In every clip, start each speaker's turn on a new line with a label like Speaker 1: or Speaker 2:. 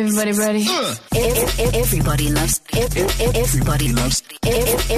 Speaker 1: Everybody ready?
Speaker 2: Everybody loves. Everybody loves.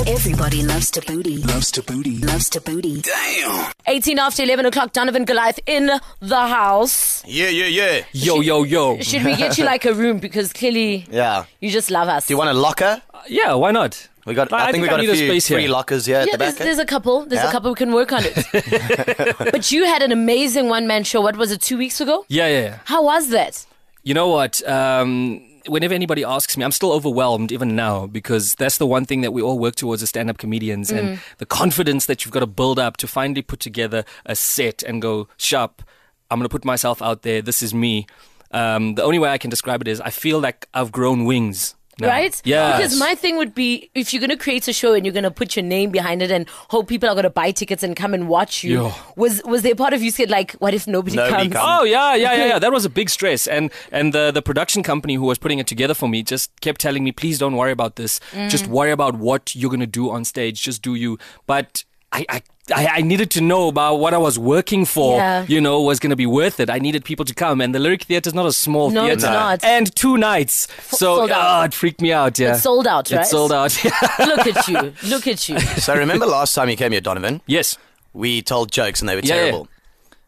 Speaker 2: Everybody loves to booty.
Speaker 3: Loves to booty.
Speaker 2: Loves to booty. Damn.
Speaker 4: 18 after 11 o'clock, Donovan Goliath in the house.
Speaker 5: Yeah, yeah, yeah.
Speaker 6: Yo, yo, yo.
Speaker 4: Should we get you like a room? Because clearly
Speaker 5: Yeah.
Speaker 4: you just love us.
Speaker 5: Do you want a locker?
Speaker 6: Uh, yeah, why not?
Speaker 5: We got.
Speaker 6: I
Speaker 5: I, think, we
Speaker 6: think I
Speaker 5: got
Speaker 6: need
Speaker 5: a
Speaker 6: a
Speaker 5: few
Speaker 6: space
Speaker 5: free
Speaker 6: here.
Speaker 5: lockers here at
Speaker 4: yeah,
Speaker 5: the
Speaker 4: there's,
Speaker 5: back.
Speaker 4: there's a couple. There's a couple who can work on it. but you had an amazing one man show. What was it, two weeks ago?
Speaker 6: Yeah, yeah, yeah.
Speaker 4: How was that?
Speaker 6: You know what? Um, whenever anybody asks me, I'm still overwhelmed even now because that's the one thing that we all work towards as stand-up comedians, and the confidence that you've got to build up to finally put together a set and go sharp. I'm going to put myself out there. This is me. Um, the only way I can describe it is I feel like I've grown wings. Now.
Speaker 4: Right?
Speaker 6: Yeah.
Speaker 4: Because my thing would be if you're going to create a show and you're going to put your name behind it and hope people are going to buy tickets and come and watch you.
Speaker 6: Yo.
Speaker 4: Was was there part of you said like, what if nobody,
Speaker 5: Nobody
Speaker 4: comes?
Speaker 5: comes.
Speaker 6: Oh yeah, yeah, yeah, yeah. That was a big stress, and and the the production company who was putting it together for me just kept telling me, please don't worry about this. Just mm. worry about what you're gonna do on stage. Just do you. But I. I I, I needed to know about what I was working for,
Speaker 4: Yeah.
Speaker 6: you know, was going to be worth it. I needed people to come. And the Lyric Theatre is not a small
Speaker 4: No,
Speaker 6: theatre.
Speaker 4: it's not.
Speaker 6: And two nights. so,
Speaker 4: sold out.
Speaker 6: ah, it freaked me out, yeah.
Speaker 4: It's sold out, right?
Speaker 6: It's sold out.
Speaker 4: Look at you. Look at you.
Speaker 5: so remember last time you came here, Donovan?
Speaker 6: yes.
Speaker 5: We told jokes and they were
Speaker 6: Yeah, yeah.
Speaker 5: terrible.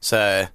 Speaker 5: So.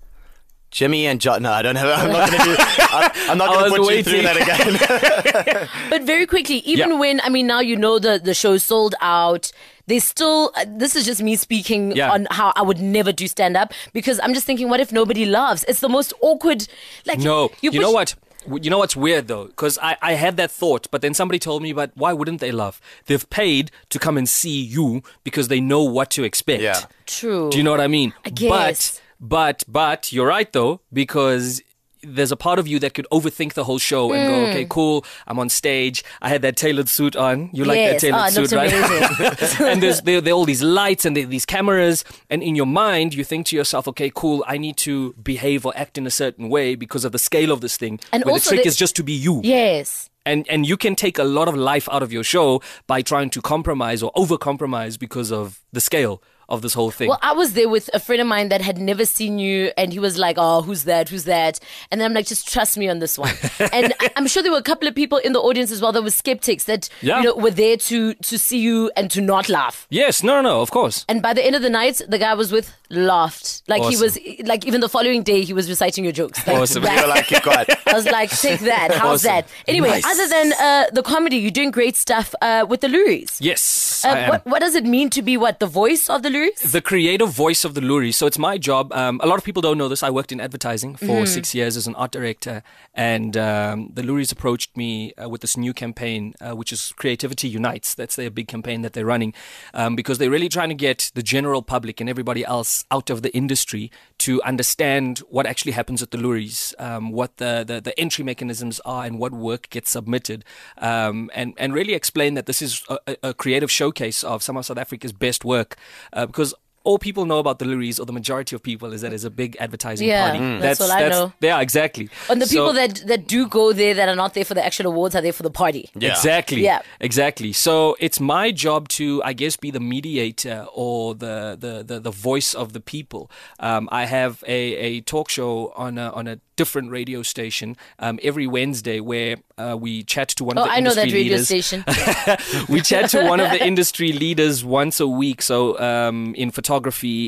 Speaker 5: Jimmy and John. No, I don't have. I'm not going to do. I'm, I'm not going to
Speaker 6: was
Speaker 5: put you through that again.
Speaker 4: But very quickly, even
Speaker 6: Yeah.
Speaker 4: when I mean now you know the the show's sold out. They still. Uh, this is just me speaking
Speaker 6: Yeah.
Speaker 4: on how I would never do stand up because I'm just thinking, what if nobody laughs? It's the most awkward. Like
Speaker 6: No, you,
Speaker 4: push-
Speaker 6: know what? You know what's weird though, because I, I had that thought, but then somebody told me, but why wouldn't they love? They've paid to come and see you because they know what to expect.
Speaker 5: Yeah.
Speaker 4: True.
Speaker 6: Do you know what I mean?
Speaker 4: I guess.
Speaker 6: But, but, but you're right though, because there's a part of you that could overthink the whole show and
Speaker 4: Hmm.
Speaker 6: go, okay, cool, I'm on stage. I had that tailored suit on. You like
Speaker 4: Yes.
Speaker 6: that tailored
Speaker 4: Oh,
Speaker 6: suit, right? and there's there, there are all these lights and these cameras, and in your mind you think to yourself, okay, cool, I need to behave or act in a certain way because of the scale of this thing.
Speaker 4: And also
Speaker 6: the trick
Speaker 4: the-
Speaker 6: is just to be you.
Speaker 4: Yes.
Speaker 6: And and you can take a lot of life out of your show by trying to compromise or over compromise because of the scale of this whole thing.
Speaker 4: Well, I was there with a friend of mine that had never seen you, and he was like, "Oh, who's that? Who's that?" And then I'm like, "Just trust me on this one." and I'm sure there were a couple of people in the audience as well that were skeptics that
Speaker 6: Yeah.
Speaker 4: you know were there to to see you and to not laugh.
Speaker 6: yes, no, no, no, of course.
Speaker 4: And by the end of the night, the guy I was with laughed. Like he was, like even the following day, he was reciting your jokes. Like,
Speaker 6: Awesome.
Speaker 4: that-
Speaker 5: you were like, keep quiet.
Speaker 4: I was like, take that. How's
Speaker 6: Awesome.
Speaker 4: that? Anyway,
Speaker 6: Nice.
Speaker 4: other than uh, the comedy, you're doing great stuff uh, with the Loeries.
Speaker 6: Yes, I
Speaker 4: Uh,
Speaker 6: am.
Speaker 4: what, what does it mean to be what the voice of the Loeries?
Speaker 6: the creative voice of the Loerie. So it's my job. Um, a lot of people don't know this. I worked in advertising for
Speaker 4: Mm-hmm.
Speaker 6: six years as an art director, and um, the Loeries approached me uh, with this new campaign, uh, which is Creativity Unites. That's their big campaign that they're running, um, because they're really trying to get the general public and everybody else out of the industry to understand what actually happens at the Loeries, um, what the, the the entry mechanisms are, and what work gets submitted, um, and and really explain that this is a, a- a creative showcase of some of South Africa's best work, uh, because all people know about the Loeries, or the majority of people, is that it's a big advertising
Speaker 4: Yeah,
Speaker 6: party.
Speaker 4: Mm. that's all I know.
Speaker 6: Yeah, exactly.
Speaker 4: And the
Speaker 6: So-
Speaker 4: people that, that do go there that are not there for the actual awards are there for the party.
Speaker 5: Yeah.
Speaker 6: Exactly.
Speaker 4: Yeah.
Speaker 6: Exactly. So it's my job to, I guess, be the mediator or the the, the, the voice of the people. Um, I have a, a talk show on a, on a different radio station um, every Wednesday where uh, we chat to one
Speaker 4: Oh,
Speaker 6: of the
Speaker 4: I know that
Speaker 6: industry
Speaker 4: radio
Speaker 6: leaders.
Speaker 4: station.
Speaker 6: we chat to one of the industry leaders once a week. So um, in photography,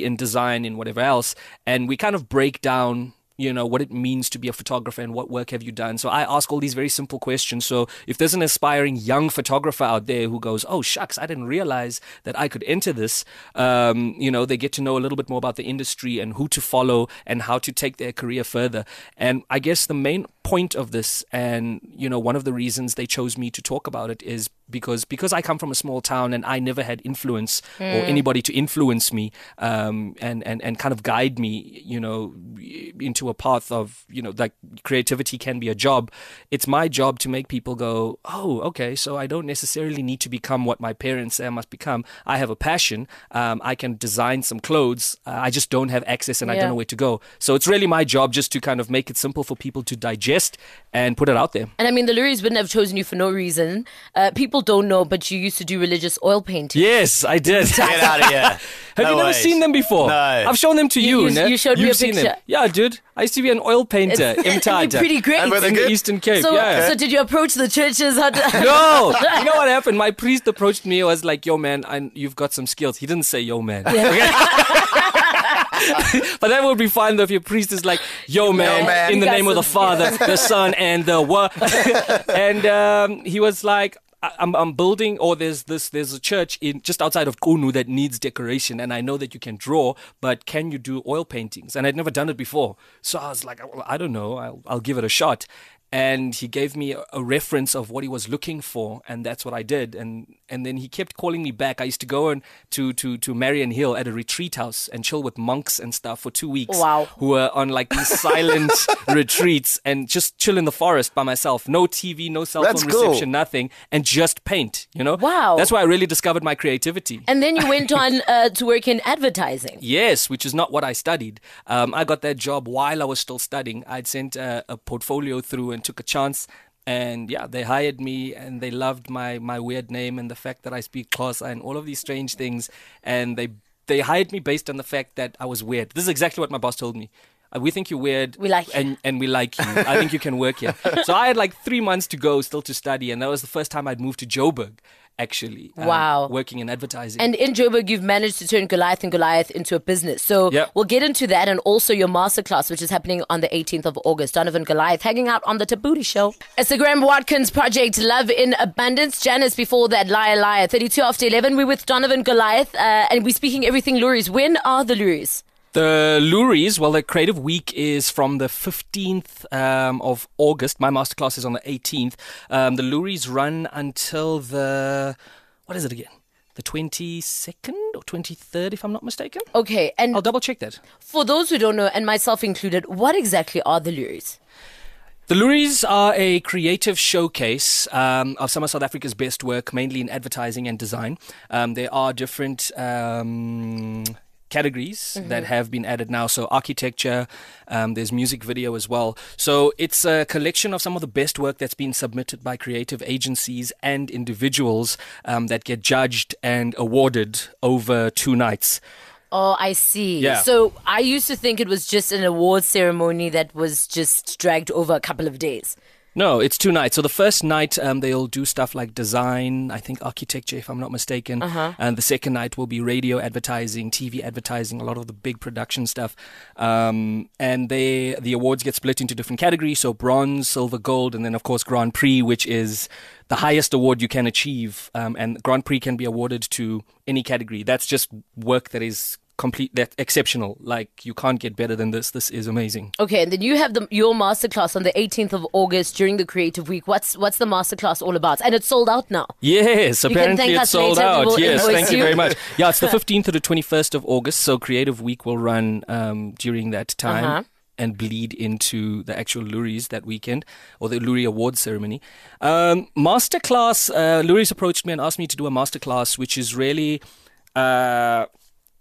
Speaker 6: in design, and whatever else, and we kind of break down. You know what it means to be a photographer and what work have you done. So I ask all these very simple questions. So if there's an aspiring young photographer out there who goes, "Oh shucks, I didn't realize that I could enter this," um, you know, they get to know a little bit more about the industry and who to follow and how to take their career further. And I guess the main point of this, and you know, one of the reasons they chose me to talk about it is because because I come from a small town and I never had influence or anybody to influence me um, and and and kind of guide me, you know, into a path of you know like creativity can be a job. It's my job to make people go, oh, okay, so I don't necessarily need to become what my parents say I must become. I have a passion. Um, I can design some clothes. Uh, I just don't have access and I don't know where to go. So it's really my job just to kind of make it simple for people to digest and put it out there.
Speaker 4: And I mean, the Loeries wouldn't have chosen you for no reason. Uh, people don't know, but you used to do religious oil painting.
Speaker 6: Yes, I did.
Speaker 5: Get out of here.
Speaker 6: Have
Speaker 5: No
Speaker 6: you never
Speaker 5: ways.
Speaker 6: seen them before?
Speaker 5: No.
Speaker 6: I've shown them to
Speaker 4: You-
Speaker 6: you.
Speaker 4: you-
Speaker 6: ne?
Speaker 4: you showed me
Speaker 6: You've
Speaker 4: a
Speaker 6: picture them.
Speaker 4: Picture.
Speaker 6: Yeah, dude. I used to be an oil painter.
Speaker 4: It's-
Speaker 6: Imtada.
Speaker 4: pretty great.
Speaker 5: And were they
Speaker 6: in the
Speaker 5: good?
Speaker 6: Eastern Cape.
Speaker 4: so,
Speaker 6: yeah.
Speaker 4: so did you approach the churches? How did-
Speaker 6: no, you know what happened? My priest approached me. Was like, "Yo, man, I, you've got some skills." He didn't say "Yo, man," but that would be fine though if your priest is like, "Yo, man,
Speaker 5: man.
Speaker 6: in the
Speaker 4: You got
Speaker 6: name of the Father, the Son, and the what?" and um, he was like. I- I'm, I'm building, or there's this, there's a church in just outside of Kunu that needs decoration, and I know that you can draw, but can you do oil paintings? And I'd never done it before, so I was like, I don't know, I'll, I'll give it a shot. And he gave me a, a reference of what he was looking for, and that's what I did. And and then he kept calling me back. I used to go and to to to Mariannhill at a retreat house and chill with monks and stuff for two weeks
Speaker 4: Wow.
Speaker 6: who were on like these silent retreats and just chill in the forest by myself. No TV, no cell
Speaker 5: That's
Speaker 6: phone
Speaker 5: cool.
Speaker 6: reception, nothing, and just paint. You know,
Speaker 4: Wow.
Speaker 6: That's why I really discovered my creativity.
Speaker 4: and then you went on uh, to work in advertising.
Speaker 6: Yes, which is not what I studied. Um, I got that job while I was still studying. I'd sent a, a portfolio through and took a chance. And yeah, they hired me and they loved my, my weird name and the fact that I speak Xhosa and all of these strange things. And they they hired me based on the fact that I was weird. This is exactly what my boss told me. Uh, We think you're weird.
Speaker 4: We like you.
Speaker 6: and and we like you. I think you can work here. So I had like three months to go still to study, and that was the first time I'd moved to Joburg. Actually, um,
Speaker 4: Wow.
Speaker 6: working in advertising.
Speaker 4: And in Joburg, you've managed to turn Goliath and Goliath into a business. So
Speaker 6: Yep.
Speaker 4: we'll get into that and also your masterclass, which is happening on the 18th of August. Donovan Goliath hanging out on the Thabooty Show. It's the Graham Watkins project, Love in Abundance. Janice before that, Liar Liar. 32 after 11. We're with Donovan Goliath uh, and we're speaking everything Loeries. When are the Loeries?
Speaker 6: The Loeries, well, the Creative Week is from the 15th um, of August. My masterclass is on the 18th. Um, the Loeries run until the, what is it again? The 22nd or 23rd, if I'm not mistaken.
Speaker 4: Okay, and
Speaker 6: I'll double check that.
Speaker 4: for those who don't know, and myself included, what exactly are the Loeries?
Speaker 6: The Loeries are a creative showcase um, of some of South Africa's best work, mainly in advertising and design. Um, there are different um, categories that have been added now. So, architecture, um, there's music video as well. So, it's a collection of some of the best work that's been submitted by creative agencies and individuals um, that get judged and awarded over two nights.
Speaker 4: Oh, I see.
Speaker 6: Yeah.
Speaker 4: So I used to think it was just an award ceremony that was just dragged over a couple of days.
Speaker 6: No, it's two nights. So the first night um, they'll do stuff like design, I think architecture, if I'm not mistaken.
Speaker 4: Uh-huh.
Speaker 6: And the second night will be radio advertising, TV advertising, a lot of the big production stuff. Um, and they the awards get split into different categories. So bronze, silver, gold, and then of course Grand Prix, which is the highest award you can achieve. Um, and Grand Prix can be awarded to any category. That's just work that is complete, that exceptional. Like you can't get better than this. This is amazing.
Speaker 4: Okay, and then you have the, your masterclass on the 18th of August during the Creative Week. What's what's the masterclass all about? And it's sold out now.
Speaker 6: Yes, apparently
Speaker 4: thank
Speaker 6: it's sold
Speaker 4: later.
Speaker 6: Out.
Speaker 4: will
Speaker 6: Yes, thank you
Speaker 4: you.
Speaker 6: very much. Yeah, it's the 15th to the 21st of August, so Creative Week will run um, during that time.
Speaker 4: Uh-huh.
Speaker 6: And bleed into the actual Loeries that weekend or the Loerie Awards ceremony. Um, masterclass, uh, Loeries approached me and asked me to do a masterclass, which is really, uh,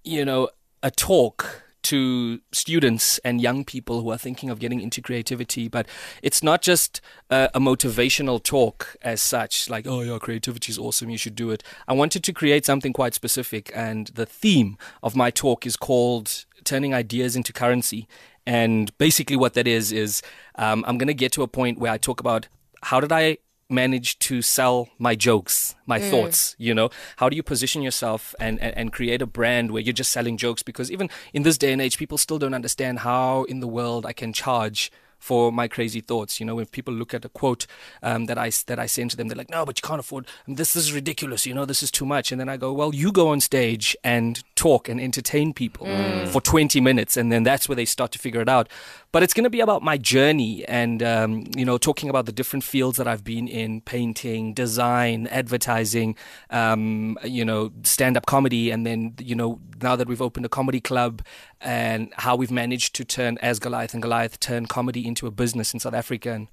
Speaker 6: you know, a talk to students and young people who are thinking of getting into creativity. But it's not just a motivational talk as such, like, oh, yeah, creativity is awesome, you should do it. I wanted to create something quite specific. And the theme of my talk is called Turning Ideas into Currency. And basically, what that is, is um, I'm going to get to a point where I talk about how did I manage to sell my jokes, my mm. thoughts, you know? How do you position yourself and, and, and create a brand where you're just selling jokes? Because even in this day and age, people still don't understand how in the world I can charge for my crazy thoughts. You know, when people look at a quote um, that I that I send to them, they're like, "No, but you can't afford this. This is ridiculous. You know, this is too much." And then I go, "Well, you go on stage and talk and entertain people for 20 minutes, and then that's where they start to figure it out." But it's going to be about my journey and um, you know, talking about the different fields that I've been in: painting, design, advertising, um, you know, stand-up comedy, and then you know, now that we've opened a comedy club and how we've managed to turn as Goliath and Goliath turn comedy into a business in South Africa. And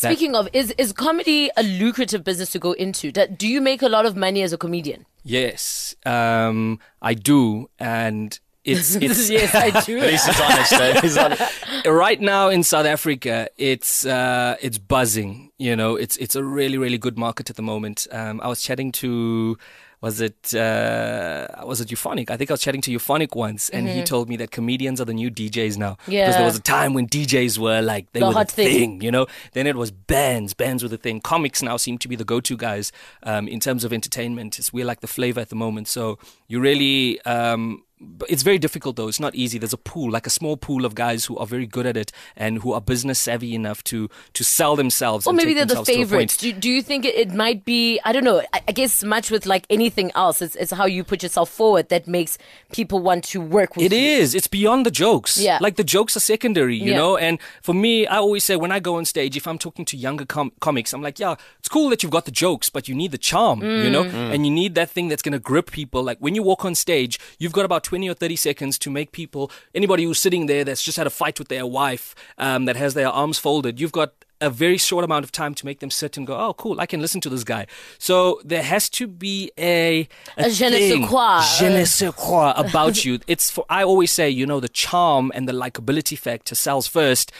Speaker 6: that-
Speaker 4: Speaking of, is is comedy a lucrative business to go into? Do, do you make a lot of money as a comedian?
Speaker 6: yes, um, I do, and it's it's
Speaker 4: yes, I do.
Speaker 5: At least he's honest. eh? He's honest.
Speaker 6: right now in South Africa, it's uh, it's buzzing. You know, it's it's a really really good market at the moment. Um, I was chatting to was it uh, was it Euphonik? I think I was chatting to Euphonik once, and he told me that comedians are the new DJs now.
Speaker 4: Yeah, because
Speaker 6: there was a time when DJs were like they
Speaker 4: The
Speaker 6: were
Speaker 4: hot
Speaker 6: the
Speaker 4: thing.
Speaker 6: thing, you know. Then it was bands, bands were the thing. Comics now seem to be the go-to guys um, in terms of entertainment. It's, we're like the flavor at the moment. So you really. Um, it's very difficult though. It's not easy. There's a pool, like a small pool of guys who are very good at it and who are business savvy enough to to sell themselves.
Speaker 4: Or maybe they're the
Speaker 6: themselves to a point.
Speaker 4: favorites. Do, do you think it, it might be? I don't know. I, I guess much with like anything else, it's, it's how you put yourself forward that makes people want to work with
Speaker 6: It
Speaker 4: you.
Speaker 6: is. It's beyond the jokes.
Speaker 4: Yeah.
Speaker 6: Like the jokes are secondary, you
Speaker 4: Yeah.
Speaker 6: know? And for me, I always say when I go on stage, if I'm talking to younger com- comics, I'm like, yeah, it's cool that you've got the jokes, but you need the charm, you know?
Speaker 4: Mm.
Speaker 6: And you need that thing that's going to grip people. Like when you walk on stage, you've got about 20 or 30 seconds to make people, anybody who's sitting there that's just had a fight with their wife, um, that has their arms folded, you've got a very short amount of time to make them sit and go, oh, cool, I can listen to this guy. So there has to be a,
Speaker 4: A je ne sais quoi.
Speaker 6: je ne sais quoi about you. It's for, I always say, you know, the charm and the likability factor sells first.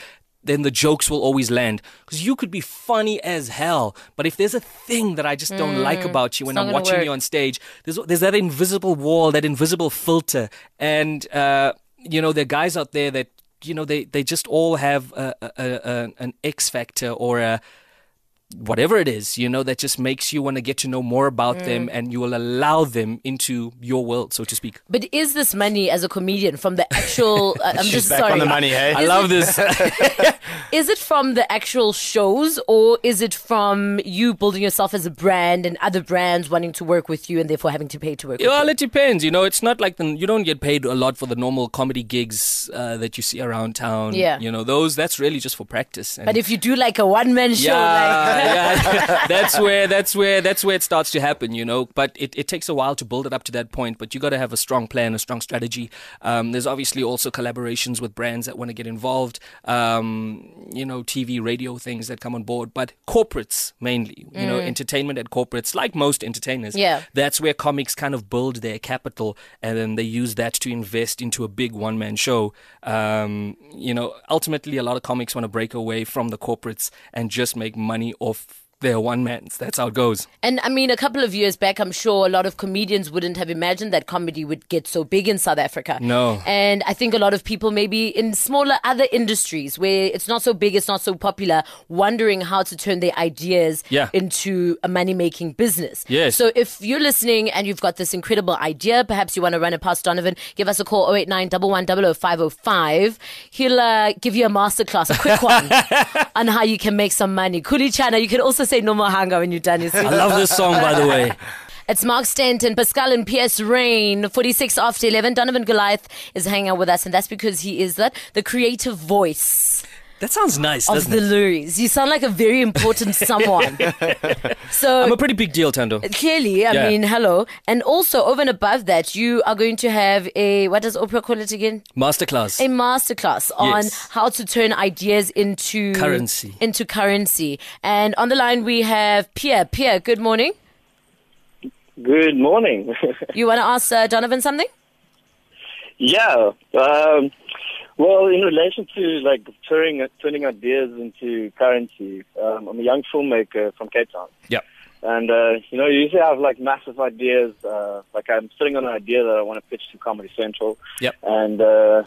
Speaker 6: Then the jokes will always land because you could be funny as hell, but if there's a thing that I just don't like about you when
Speaker 4: Mm.
Speaker 6: I'm watching
Speaker 4: work.
Speaker 6: you on stage, there's there's that invisible wall, that invisible filter, and uh, you know there are guys out there that you know they they just all have a, a, a- an X factor or a whatever it is, you know, that just makes you want to get to know more about
Speaker 4: Mm.
Speaker 6: them and you will allow them into your world, so to speak.
Speaker 4: But is this money as a comedian from the actual? uh, I'm
Speaker 5: She's
Speaker 4: just
Speaker 5: back
Speaker 4: sorry.
Speaker 5: on the money, hey?
Speaker 6: I love this.
Speaker 4: Is it from the actual shows, or is it from you building yourself as a brand and other brands wanting to work with you and therefore having to pay to work with
Speaker 6: well,
Speaker 4: you?
Speaker 6: it depends. You know, it's not like the, you don't get paid a lot for the normal comedy gigs uh, that you see around town.
Speaker 4: Yeah.
Speaker 6: You know, those, that's really just for practice. And
Speaker 4: But if you do like a one man show, like
Speaker 6: yeah, yeah. that's where that's where that's where it starts to happen, you know. But it, it takes a while to build it up to that point. But you got to have a strong plan, a strong strategy. Um, there's obviously also collaborations with brands that want to get involved. Um, you know, TV, radio things that come on board. But corporates mainly, you know, entertainment and corporates, like most entertainers.
Speaker 4: Mm. Yeah.
Speaker 6: that's where comics kind of build their capital, and then they use that to invest into a big one man show. Um, you know, ultimately, a lot of comics want to break away from the corporates and just make money off their one mans. That's how it goes.
Speaker 4: And I mean, a couple of years back, I'm sure a lot of comedians wouldn't have imagined that comedy would get so big in South Africa.
Speaker 6: No.
Speaker 4: And I think a lot of people, maybe in smaller other industries where it's not so big, it's not so popular, wondering how to turn their ideas
Speaker 6: Yeah.
Speaker 4: into a money making business.
Speaker 6: Yes.
Speaker 4: So if you're listening and you've got this incredible idea, perhaps you want to run it past Donovan, give us a call 089 505. He'll uh, give you a masterclass, a quick one, on how you can make some money. Kuli Chana, you can also say no more hunger when you're done.
Speaker 6: I love this song, by the way.
Speaker 4: It's Mark Stanton, Pascal and P.S. Rain, 46 after 11. Donovan Goliath is hanging out with us, and that's because he is that, the creative voice
Speaker 6: That sounds nice,
Speaker 4: of the
Speaker 6: it?
Speaker 4: Loeries. You sound like a very important someone. so
Speaker 6: I'm a pretty big deal, Tando.
Speaker 4: clearly, I
Speaker 6: Yeah.
Speaker 4: mean, hello. And also, over and above that, you are going to have a, what does Oprah call it again?
Speaker 6: Masterclass.
Speaker 4: A masterclass on
Speaker 6: Yes.
Speaker 4: how to turn ideas into
Speaker 6: Currency.
Speaker 4: Into currency. And on the line, we have Pierre. Pierre, good morning.
Speaker 1: Good morning.
Speaker 4: You want to ask uh, Donovan something?
Speaker 1: yeah. Um, well, in relation to like turning turning ideas into currency, um, I'm a young filmmaker from Cape Town,
Speaker 6: yeah.
Speaker 1: and uh, you know, you usually have like massive ideas. Uh, like I'm sitting on an idea that I want to pitch to Comedy Central,
Speaker 6: Yep.
Speaker 1: and uh,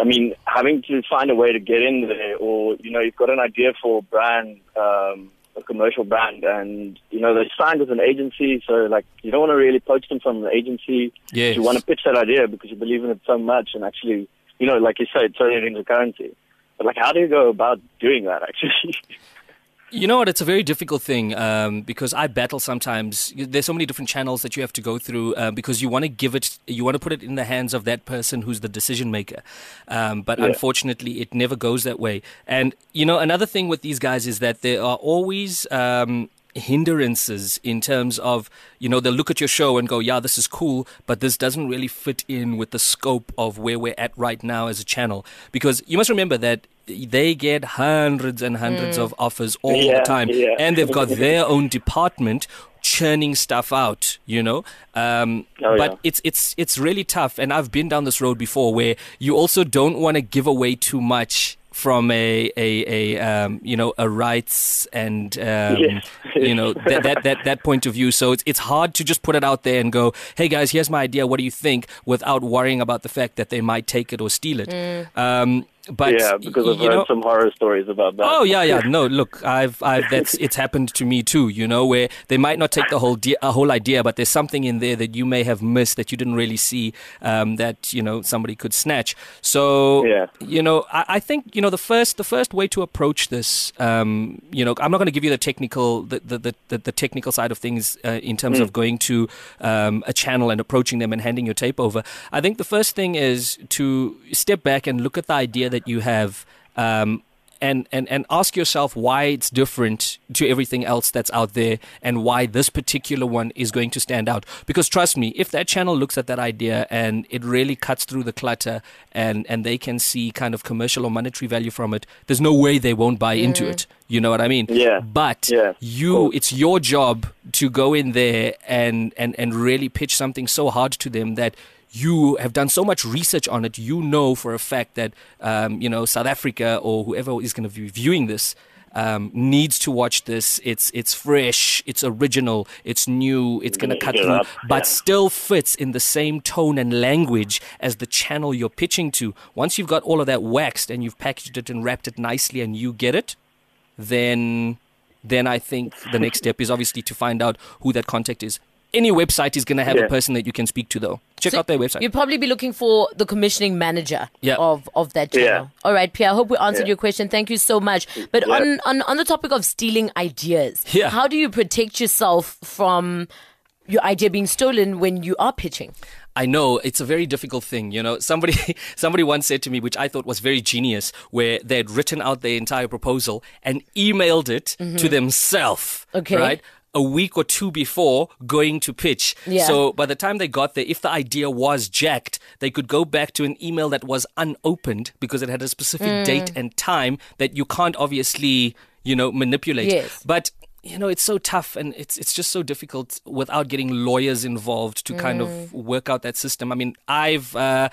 Speaker 1: I mean, having to find a way to get in there, or you know, you've got an idea for a brand. Um, a commercial brand and you know they're signed with an agency so like you don't want to really poach them from the agency
Speaker 6: Yes.
Speaker 1: you want to pitch that idea because you believe in it so much and actually, you know, like you said, turn it into currency. But like, how do you go about doing that actually?
Speaker 6: You know what? It's a very difficult thing um, because I battle sometimes. There's so many different channels that you have to go through uh, because you want to give it, you want to put it in the hands of that person who's the decision maker. Um, but unfortunately, it never goes that way. And you know, another thing with these guys is that there are always. Um, hindrances in terms of you know they'll look at your show and go yeah this is cool but this doesn't really fit in with the scope of where we're at right now as a channel. Because you must remember that they get hundreds and hundreds of offers all
Speaker 1: Yeah,
Speaker 6: the time.
Speaker 1: yeah.
Speaker 6: and they've got their own department churning stuff out you know? Um,
Speaker 1: Oh,
Speaker 6: but
Speaker 1: yeah.
Speaker 6: it's it's it's really tough. And i've been down this road before where you also don't want to give away too much from a a, a um, you know a rights and um,
Speaker 1: Yes.
Speaker 6: you know that, that that that point of view. So it's it's hard to just put it out there and go, hey guys, here's my idea. What do you think? Without worrying about the fact that they might take it or steal it. Um, but
Speaker 1: yeah, because I've heard
Speaker 6: know,
Speaker 1: some horror stories about that.
Speaker 6: Oh yeah, yeah. No, look, I've, I've that's it's happened to me too. You know, where they might not take the whole de- a whole idea, but there's something in there that you may have missed that you didn't really see um, that you know somebody could snatch. So
Speaker 1: Yeah.
Speaker 6: you know, I, I think you know the first the first way to approach this. Um, you know, I'm not going to give you the technical the the, the, the, technical side of things uh, in terms of going to um, a channel and approaching them and handing your tape over. I think the first thing is to step back and look at the idea that you have. Um, and, and, and ask yourself why it's different to everything else that's out there and why this particular one is going to stand out. Because trust me, if that channel looks at that idea and it really cuts through the clutter and, and they can see kind of commercial or monetary value from it, there's no way they won't buy into it. You know what I mean?
Speaker 1: Yeah.
Speaker 6: But
Speaker 1: Yeah.
Speaker 6: you,
Speaker 1: Cool.
Speaker 6: it's your job to go in there and, and, and really pitch something so hard to them that you have done so much research on it, you know for a fact that um, you know South Africa or whoever is going to be viewing this um, needs to watch this. It's it's fresh, it's original, it's new, it's going to cut through, but still fits in the same tone and language as the channel you're pitching to. Once you've got all of that waxed and you've packaged it and wrapped it nicely, and you get it, then then I think the next step is obviously to find out who that contact is. Any website is going to have
Speaker 1: Yeah.
Speaker 6: a person that you can speak to, though. Check
Speaker 4: So
Speaker 6: out their website.
Speaker 4: You'd probably be looking for the commissioning manager
Speaker 6: Yeah.
Speaker 4: of, of that
Speaker 1: Yeah.
Speaker 4: channel. All right, Pierre, I hope we answered
Speaker 1: Yeah.
Speaker 4: your question. Thank you so much. But
Speaker 1: Yeah.
Speaker 4: on, on, on the topic of stealing ideas,
Speaker 6: Yeah.
Speaker 4: how do you protect yourself from your idea being stolen when you are pitching?
Speaker 6: I know it's a very difficult thing. You know, somebody somebody once said to me, which I thought was very genius, where they had written out their entire proposal and emailed it to themselves.
Speaker 4: Mm-hmm. Okay.
Speaker 6: Right. A week or two before going to pitch.
Speaker 4: Yeah.
Speaker 6: So by the time they got there, if the idea was jacked, they could go back to an email that was unopened because it had a specific
Speaker 4: Mm.
Speaker 6: date and time that you can't obviously, you know, manipulate.
Speaker 4: Yes.
Speaker 6: But you know, it's so tough and it's it's just so difficult without getting lawyers involved to kind
Speaker 4: Mm.
Speaker 6: of work out that system. I mean, I've uh,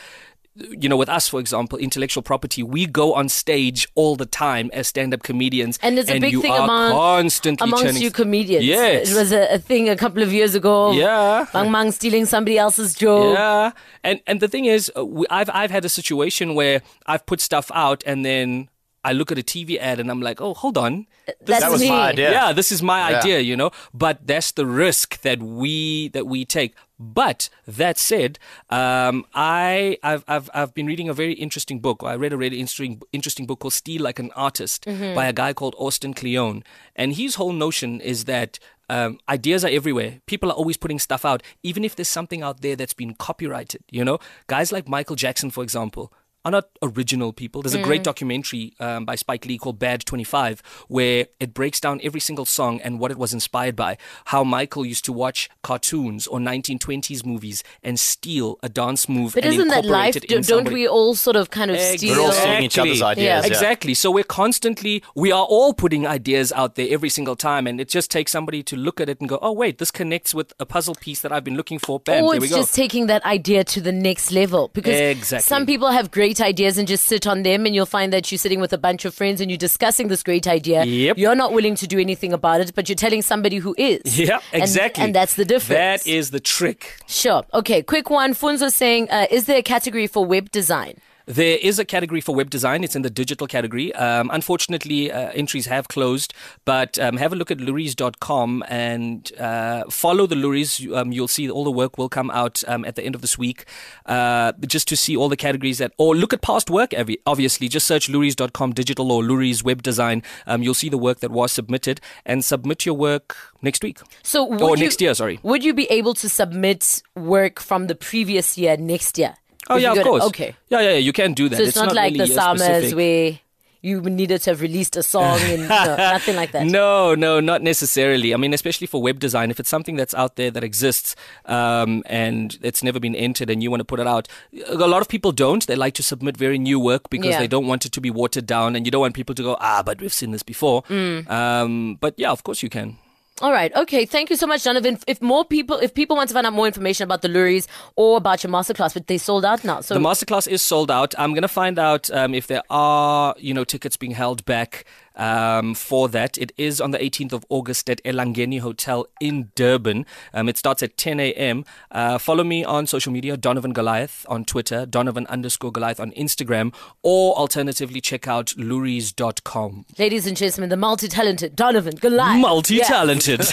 Speaker 6: you know, with us, for example, intellectual property, we go on stage all the time as stand-up comedians,
Speaker 4: And it's a big
Speaker 6: you
Speaker 4: thing among,
Speaker 6: constantly
Speaker 4: amongst
Speaker 6: turning-
Speaker 4: you comedians.
Speaker 6: Yes.
Speaker 4: It was a, a thing a couple of years ago.
Speaker 6: Yeah.
Speaker 4: Bang Bang stealing somebody else's joke.
Speaker 6: Yeah, and and the thing is, uh, I've I've had a situation where I've put stuff out and then I look at a TV ad and I'm like, oh, hold on,
Speaker 4: That's
Speaker 5: That was
Speaker 4: me.
Speaker 5: my idea.
Speaker 6: yeah, this is my
Speaker 5: Yeah.
Speaker 6: idea, you know. But that's the risk that we that we take. But that said, um, I I've, I've I've been reading a very interesting book. I read a really interesting interesting book called "Steal Like an Artist" by a guy called Austin Kleon, and his whole notion is that. Um, ideas are everywhere. People are always putting stuff out, even if there's something out there that's been copyrighted. You know, guys like Michael Jackson, for example, are not original people. There's a great documentary um, by Spike Lee called Bad 25 where it breaks down every single song and what it was inspired by. How Michael used to watch cartoons or 1920s movies and steal a dance move
Speaker 4: But
Speaker 6: and
Speaker 4: isn't that life? Do, don't
Speaker 6: somebody-
Speaker 4: we all sort of kind of steal?
Speaker 5: We're all stealing each other's
Speaker 6: Exactly.
Speaker 5: ideas.
Speaker 4: Yeah.
Speaker 6: Exactly. So we're constantly, we are all putting ideas out there every single time, and it just takes somebody to look at it and go, "Oh, wait, this connects with a puzzle piece that I've been looking for." Bam,
Speaker 4: or
Speaker 6: there we
Speaker 4: it's
Speaker 6: go.
Speaker 4: just taking that idea to the next level because
Speaker 6: Exactly.
Speaker 4: some people have great ideas and just sit on them and you'll find that you're sitting with a bunch of friends and you're discussing this great idea
Speaker 6: Yep.
Speaker 4: you're not willing to do anything about it but you're telling somebody who is
Speaker 6: yeah,
Speaker 4: And-
Speaker 6: exactly.
Speaker 4: and, that's the difference
Speaker 6: That is the trick.
Speaker 4: sure okay quick one funzo saying uh, is there a category for web design
Speaker 6: There is a category for web design. It's in the digital category. Um, unfortunately, uh, entries have closed, but um, have a look at loeries.com and uh, follow the loeries. Um, you'll see all the work will come out um, at the end of this week, uh, just to see all the categories that, or look at past work, obviously. Just search loeries.com digital or loeries web design. Um, you'll see the work that was submitted and submit your work next week.
Speaker 4: so
Speaker 6: Or
Speaker 4: you,
Speaker 6: next year, sorry.
Speaker 4: would you be able to submit work from the previous year next year
Speaker 6: Oh, yeah, of
Speaker 4: it-
Speaker 6: course.
Speaker 4: okay
Speaker 6: Yeah, yeah, yeah, you can do that.
Speaker 4: so it's, not, like
Speaker 6: really
Speaker 4: the summers
Speaker 6: specific.
Speaker 4: where you needed to have released a song and no, nothing like that
Speaker 6: No, no, not necessarily. I mean, especially for web design, if it's something that's out there that exists um, and it's never been entered and you want to put it out, a lot of people don't. They like to submit very new work because
Speaker 4: Yeah.
Speaker 6: they don't want it to be watered down and you don't want people to go, ah, but we've seen this before.
Speaker 4: Mm.
Speaker 6: Um, but yeah, of course you can.
Speaker 4: All right. Okay. Thank you so much, Donovan. If more people, if people want to find out more information about the Loeries or about your masterclass, but they sold out now. So
Speaker 6: The masterclass is sold out. I'm going to find out um, if there are, you know, tickets being held back um, for that. It is on the 18th of August at Elangeni Hotel in Durban. Um, it starts at 10 a.m. Uh, follow me on social media, Donovan Goliath on Twitter, Donovan underscore Goliath on Instagram, or alternatively check out loeries.com.
Speaker 4: ladies and gentlemen, the multi-talented Donovan Goliath.
Speaker 6: Multi-talented.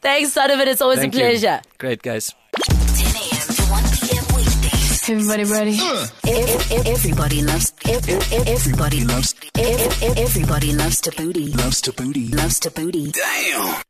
Speaker 4: Thanks, Donovan. It's always
Speaker 6: Thank
Speaker 4: a
Speaker 6: you.
Speaker 4: pleasure.
Speaker 6: Great, guys.
Speaker 3: Everybody ready?
Speaker 2: Ev- ev- Everybody loves. ev- ev- Everybody loves. ev- ev- Everybody loves to booty.
Speaker 7: Loves to booty.
Speaker 2: Loves to booty.
Speaker 7: Damn.